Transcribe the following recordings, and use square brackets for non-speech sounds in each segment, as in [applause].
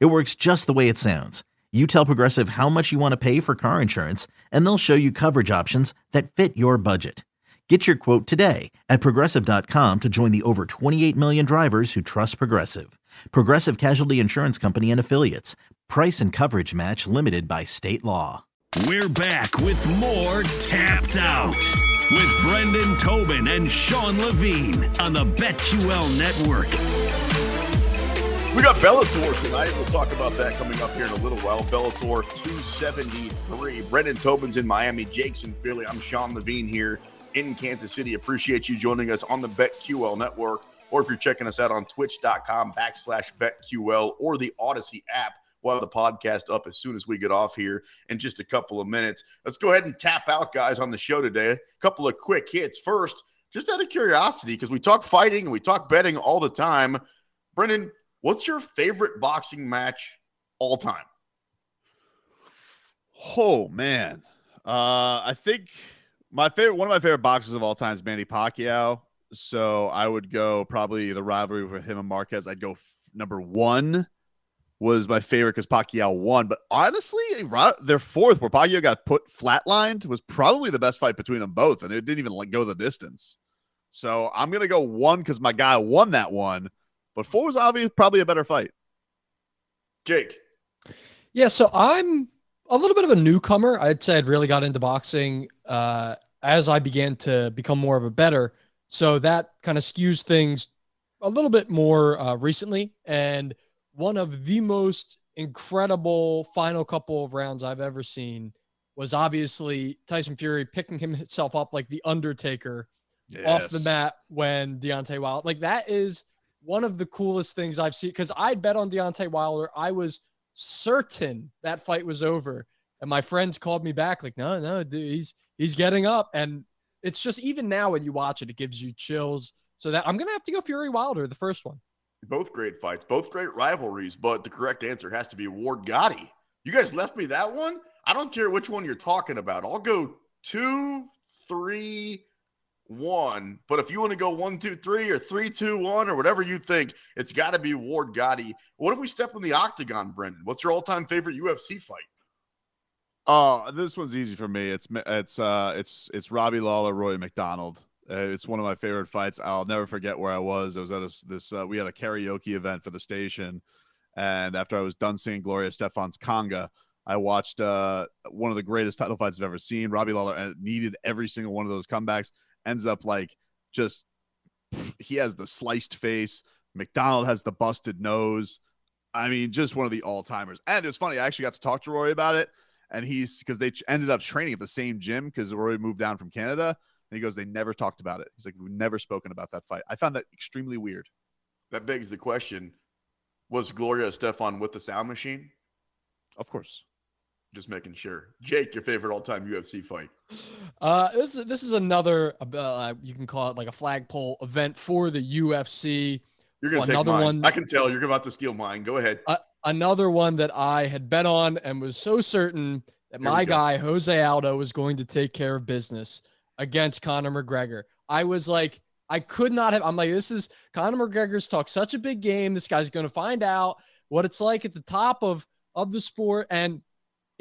It works just the way it sounds. You tell Progressive how much you want to pay for car insurance, and they'll show you coverage options that fit your budget. Get your quote today at progressive.com to join the over 28 million drivers who trust Progressive. Progressive Casualty Insurance Company and Affiliates. Price and coverage match limited by state law. We're back with more Tapped Out with Brendan Tobin and Sean Levine on the BetQL Network. We got Bellator tonight. We'll talk about that coming up here in a little while. Bellator 273. Brendan Tobin's in Miami. Jake's in Philly. I'm Sean Levine here in Kansas City. Appreciate you joining us on the BetQL network, or if you're checking us out on twitch.com backslash BetQL or the Audacy app. We'll have the podcast up as soon as we get off here in just a couple of minutes. Let's go ahead and tap out, guys, on the show today. A couple of quick hits. First, just out of curiosity, because we talk fighting and we talk betting all the time. Brendan, What's your favorite boxing match all time? Oh man, uh, I think my favorite one of my favorite boxers of all time is Manny Pacquiao. So I would go probably the rivalry with him and Marquez. I'd go f- number one was my favorite because Pacquiao won. But honestly, their fourth, where Pacquiao got put flatlined, was probably the best fight between them both, and it didn't even like go the distance. So I'm gonna go one because my guy won that one. But four was obviously probably a better fight. Jake. Yeah, so I'm a little bit of a newcomer. I'd say I'd really got into boxing uh, as I began to become more of a better. So that kind of skews things a little bit more uh, recently. And one of the most incredible final couple of rounds I've ever seen was obviously Tyson Fury picking [laughs] himself up like the Undertaker yes. off the mat when Deontay Wilder. Like that is one of the coolest things I've seen because I'd bet on Deontay Wilder. I was certain that fight was over. And my friends called me back, like, no, no, dude, he's he's getting up. And it's just even now when you watch it, it gives you chills. So that I'm gonna have to go Fury Wilder, the first one. Both great fights, both great rivalries, but the correct answer has to be Ward Gatti. You guys left me that one. I don't care which one you're talking about. I'll go two, three, one. But if you want to go one, two, three, or three, two, one, or whatever you think, it's got to be Ward Gatti. What if we step in the octagon, Brendan? What's your all-time favorite UFC fight? Oh, this one's easy for me. It's it's uh it's it's Robbie Lawler, Rory MacDonald. Uh, it's one of my favorite fights. I'll never forget where I was. I was at a, this uh, we had a karaoke event for the station, and after I was done singing Gloria Estefan's conga, I watched uh, one of the greatest title fights I've ever seen. Robbie Lawler needed every single one of those comebacks ends up like just he has the sliced face. MacDonald has the busted nose. I mean, just one of the all timers. And it's funny, I actually got to talk to Rory about it. And he's because they ended up training at the same gym because Rory moved down from Canada. And he goes, they never talked about it. He's like, we've never spoken about that fight. I found that extremely weird. That begs the question was Gloria Estefan with the sound machine? Of course. Just making sure. Jake, your favorite all-time UFC fight? Uh, this is this is another uh, you can call it like a flagpole event for the UFC. You're gonna take another mine. one. I can tell you're about to steal mine. Go ahead. Uh, another one that I had bet on and was so certain that Here my guy Jose Aldo was going to take care of business against Conor McGregor. I was like, I could not have. I'm like, this is Conor McGregor's talk such a big game. This guy's going to find out what it's like at the top of of the sport and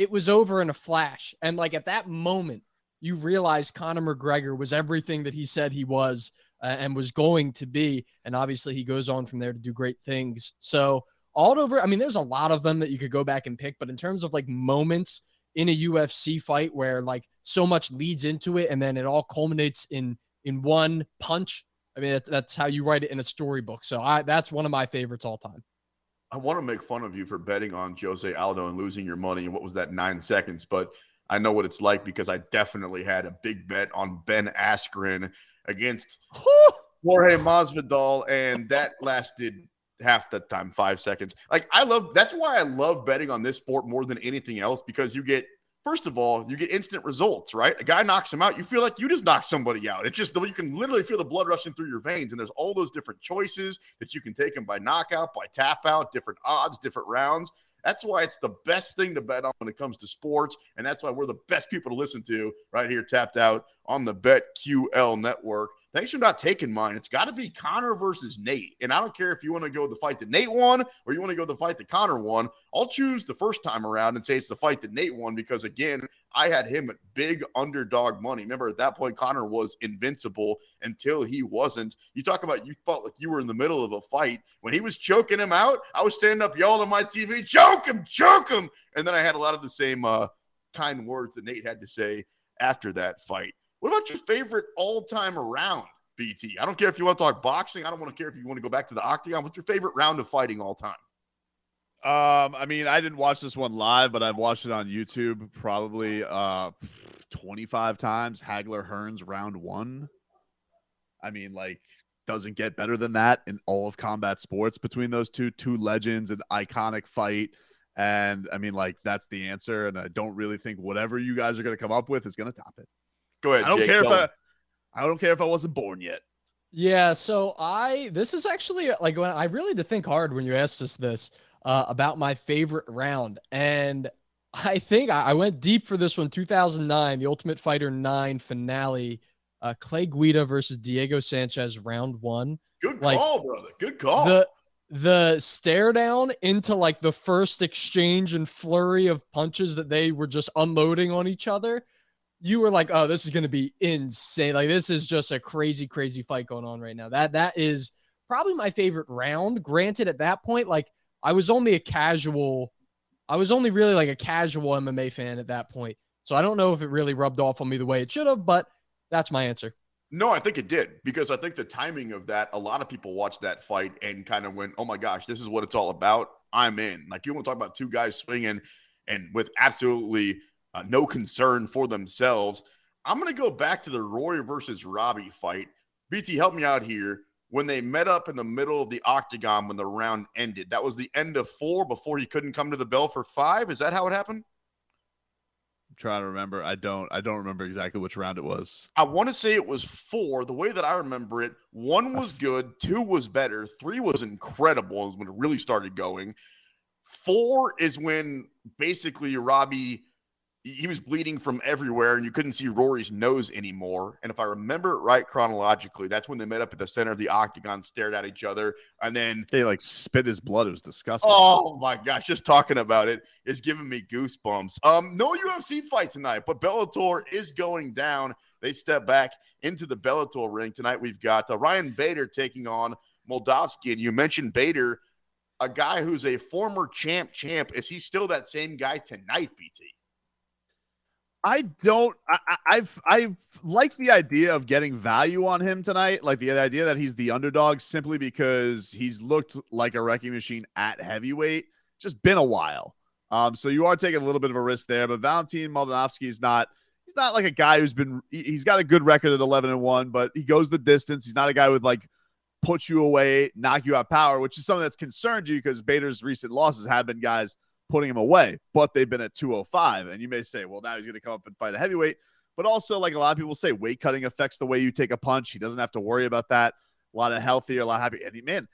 it was over in a flash. And like at that moment, you realize Conor McGregor was everything that he said he was uh, and was going to be. And obviously, he goes on from there to do great things. So, all over, I mean, there's a lot of them that you could go back and pick, but in terms of like moments in a UFC fight where like so much leads into it and then it all culminates in in one punch. I mean, that's, that's how you write it in a storybook. So I that's one of my favorites all time. I want to make fun of you for betting on Jose Aldo and losing your money. And what was that, nine seconds? But I know what it's like because I definitely had a big bet on Ben Askren against [laughs] Jorge Masvidal, and that lasted half the time, five seconds. Like I love that's why I love betting on this sport more than anything else because you get first of all, you get instant results, right? A guy knocks him out, you feel like you just knocked somebody out. It's just you can literally feel the blood rushing through your veins, and there's all those different choices that you can take him by knockout, by tap out, different odds, different rounds. That's why it's the best thing to bet on when it comes to sports, and that's why we're the best people to listen to right here, tapped out on the BetQL network. Thanks for not taking mine. It's got to be Conor versus Nate. And I don't care if you want to go the fight that Nate won or you want to go the fight that Conor won. I'll choose the first time around and say it's the fight that Nate won because, again, I had him at big underdog money. Remember, at that point, Conor was invincible until he wasn't. You talk about you felt like you were in the middle of a fight. When he was choking him out, I was standing up yelling on my TV, choke him, choke him. And then I had a lot of the same uh, kind words that Nate had to say after that fight. What about your favorite all time round, BT? I don't care if you want to talk boxing. I don't want to care if you want to go back to the octagon. What's your favorite round of fighting all time? Um, I mean, I didn't watch this one live, but I've watched it on YouTube probably uh 25 times. Hagler Hearns round one. I mean, like, doesn't get better than that in all of combat sports between those two two legends, an iconic fight. And I mean, like, that's the answer. And I don't really think whatever you guys are going to come up with is going to top it. Go ahead. I don't Jake, care if I. I don't care if I wasn't born yet. Yeah, so I this is actually like when I really had to think hard when you asked us this uh, about my favorite round, and I think I, I went deep for this one. 2009, the Ultimate Fighter nine finale, uh, Clay Guida versus Diego Sanchez, round one. Good like, call, brother. Good call. The the stare down into like the first exchange and flurry of punches that they were just unloading on each other you were like, oh, this is going to be insane. Like this is just a crazy, crazy fight going on right now. That that is probably my favorite round. Granted, at that point, like I was only a casual, I was only really like a casual MMA fan at that point. So I don't know if it really rubbed off on me the way it should have, but that's my answer. No, I think it did because I think the timing of that, a lot of people watched that fight and kind of went, oh my gosh, this is what it's all about. I'm in. Like you want to talk about two guys swinging and with absolutely uh, no concern for themselves. I'm going to go back to the Rory versus Robbie fight. BT, help me out here. When they met up in the middle of the octagon when the round ended, that was the end of four before he couldn't come to the bell for five. Is that how it happened? I'm trying to remember. I don't. I don't remember exactly which round it was. I want to say it was four. The way that I remember it, one was good, two was better, three was incredible. When it really started going, four is when basically Robbie he was bleeding from everywhere and you couldn't see Rory's nose anymore. And if I remember it right chronologically, that's when they met up at the center of the octagon, stared at each other, and then They like spit his blood. It was disgusting. oh my gosh, just talking about it is giving me goosebumps. Um, no UFC fight tonight, but Bellator is going down. They step back into the Bellator ring tonight. We've got uh, Ryan Bader taking on Moldavsky, and you mentioned Bader, a guy who's a former champ. Champ is he still that same guy tonight? BT. I don't. I, I've I've liked the idea of getting value on him tonight. Like the idea that he's the underdog simply because he's looked like a wrecking machine at heavyweight. Just been a while. Um, so you are taking a little bit of a risk there. But Valentin Moldanovsky is not. He's not like a guy who's been. he- He's got a good record at eleven and one, but he goes the distance. He's not a guy with like put you away, knock you out power, which is something that's concerned you because Bader's recent losses have been guys putting him away, but they've been at 205. And you may say, well, now he's going to come up and fight a heavyweight. But also, like a lot of people say, weight cutting affects the way you take a punch. He doesn't have to worry about that. A lot of healthier, a lot happier. And he, man,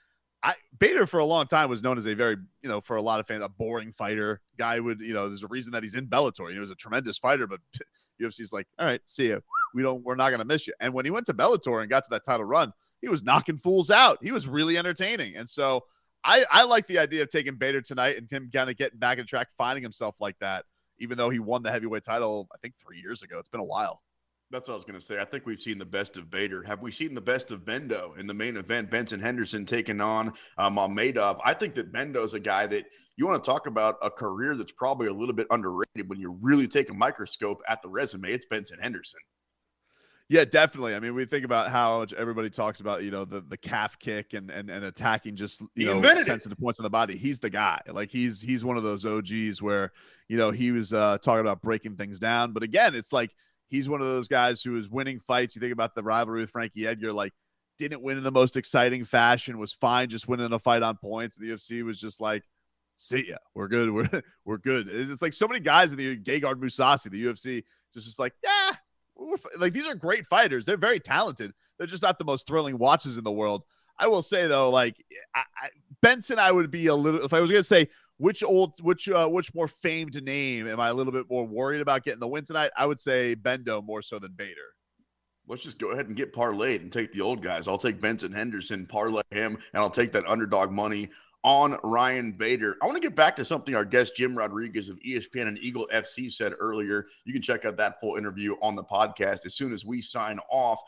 I Bader for a long time was known as a very, you know, for a lot of fans, a boring fighter. Guy would, you know, there's a reason that he's in Bellator. He was a tremendous fighter, but [laughs] UFC's like, all right, see you. We don't, we're not going to miss you. And when he went to Bellator and got to that title run, he was knocking fools out. He was really entertaining. And so I, I like the idea of taking Bader tonight and him kind of getting back in track, finding himself like that, even though he won the heavyweight title, I think three years ago. It's been a while. That's what I was going to say. I think we've seen the best of Bader. Have we seen the best of Bendo in the main event? Benson Henderson taking on um. I think that Bendo's a guy that you want to talk about a career that's probably a little bit underrated when you really take a microscope at the resume. It's Benson Henderson. Yeah, definitely. I mean, we think about how everybody talks about, you know, the the calf kick and and, and attacking just you He know invented it. sensitive points on the body. He's the guy. Like he's he's one of those OGs where you know he was uh, talking about breaking things down. But again, it's like he's one of those guys who is winning fights. You think about the rivalry with Frankie Edgar, like didn't win in the most exciting fashion, was fine just winning a fight on points. The UFC was just like, see ya. We're good. [laughs] We're we're good. It's like so many guys in the Gegard Mousasi, the UFC, just just like, yeah, like these are great fighters. They're very talented. They're just not the most thrilling watches in the world. I will say though, like I, I, Benson, I would be a little if I was gonna say which old which uh, which more famed name am I a little bit more worried about getting the win tonight? I would say Bendo more so than Bader. Let's just go ahead and get parlayed and take the old guys. I'll take Benson Henderson, parlay him, and I'll take that underdog money on Ryan Bader. I want to get back to something our guest Jim Rodriguez of ESPN and Eagle FC said earlier. You can check out that full interview on the podcast as soon as we sign off.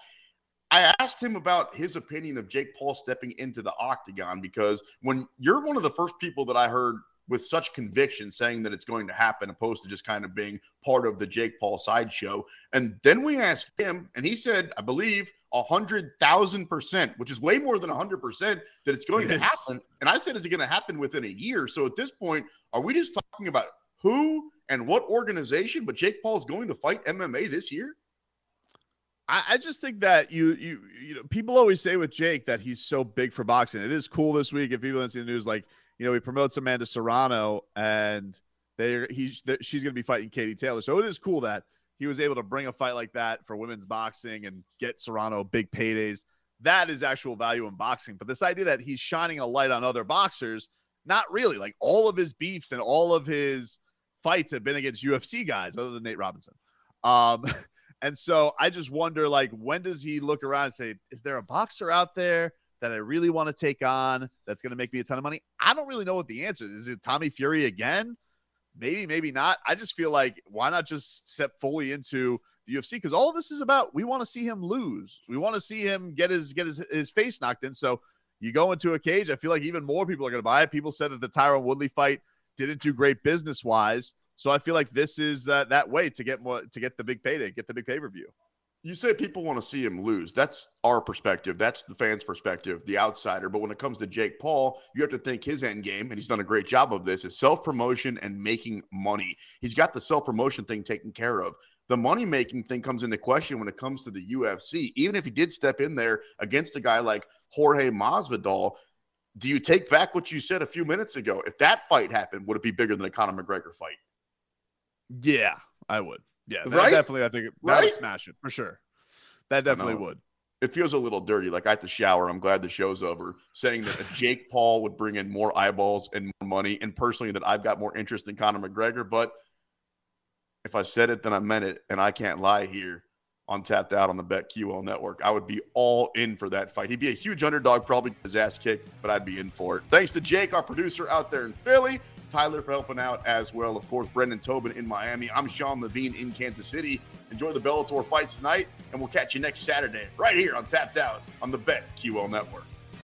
I asked him about his opinion of Jake Paul stepping into the octagon because when you're one of the first people that I heard with such conviction saying that it's going to happen, opposed to just kind of being part of the Jake Paul sideshow. And then we asked him, and he said, I believe, a hundred thousand percent, which is way more than a hundred percent that it's going it to is. happen. And I said, is it going to happen within a year? So at this point, are we just talking about who and what organization? But Jake Paul is going to fight MMA this year. I, I just think that you you you know people always say with Jake that he's so big for boxing. It is cool this week if people didn't see the news, like you know he promotes Amanda Serrano and they he's she's going to be fighting Katie Taylor. So it is cool that he was able to bring a fight like that for women's boxing and get Serrano big paydays. That is actual value in boxing. But this idea that he's shining a light on other boxers, not really. Like all of his beefs and all of his fights have been against UFC guys, other than Nate Robinson. Um, [laughs] and so I just wonder, like, when does he look around and say, "Is there a boxer out there that I really want to take on that's going to make me a ton of money?" I don't really know what the answer is. Is it Tommy Fury again? Maybe, maybe not. I just feel like why not just step fully into the UFC? Because all this is about we want to see him lose. We want to see him get his get his, his face knocked in. So you go into a cage. I feel like even more people are going to buy it. People said that the Tyron Woodley fight didn't do great business wise. So I feel like this is uh, that way to get more to get the big payday, get the big pay per view you say people want to see him lose. That's our perspective. That's the fans' perspective, the outsider. But when it comes to Jake Paul, you have to think his end game, and he's done a great job of this, is self promotion and making money. He's got the self promotion thing taken care of. The money making thing comes into question when it comes to the UFC. Even if he did step in there against a guy like Jorge Masvidal, do you take back what you said a few minutes ago? If that fight happened, would it be bigger than a Conor McGregor fight? Yeah, I would. Yeah, that right? definitely. I think that right? would smash it for sure. That definitely would. It feels a little dirty. Like I have to shower. I'm glad the show's over. Saying that Jake Paul would bring in more eyeballs and more money, and personally that I've got more interest in Conor McGregor. But if I said it, then I meant it, and I can't lie here on Tapped Out on the BetQL network. I would be all in for that fight. He'd be a huge underdog, probably his ass kicked, but I'd be in for it. Thanks to Jake, our producer out there in Philly. Tyler for helping out as well. Of course, Brendan Tobin in Miami. I'm Sean Levine in Kansas City. Enjoy the Bellator fights tonight, and we'll catch you next Saturday right here on Tapped Out on the BetQL Network.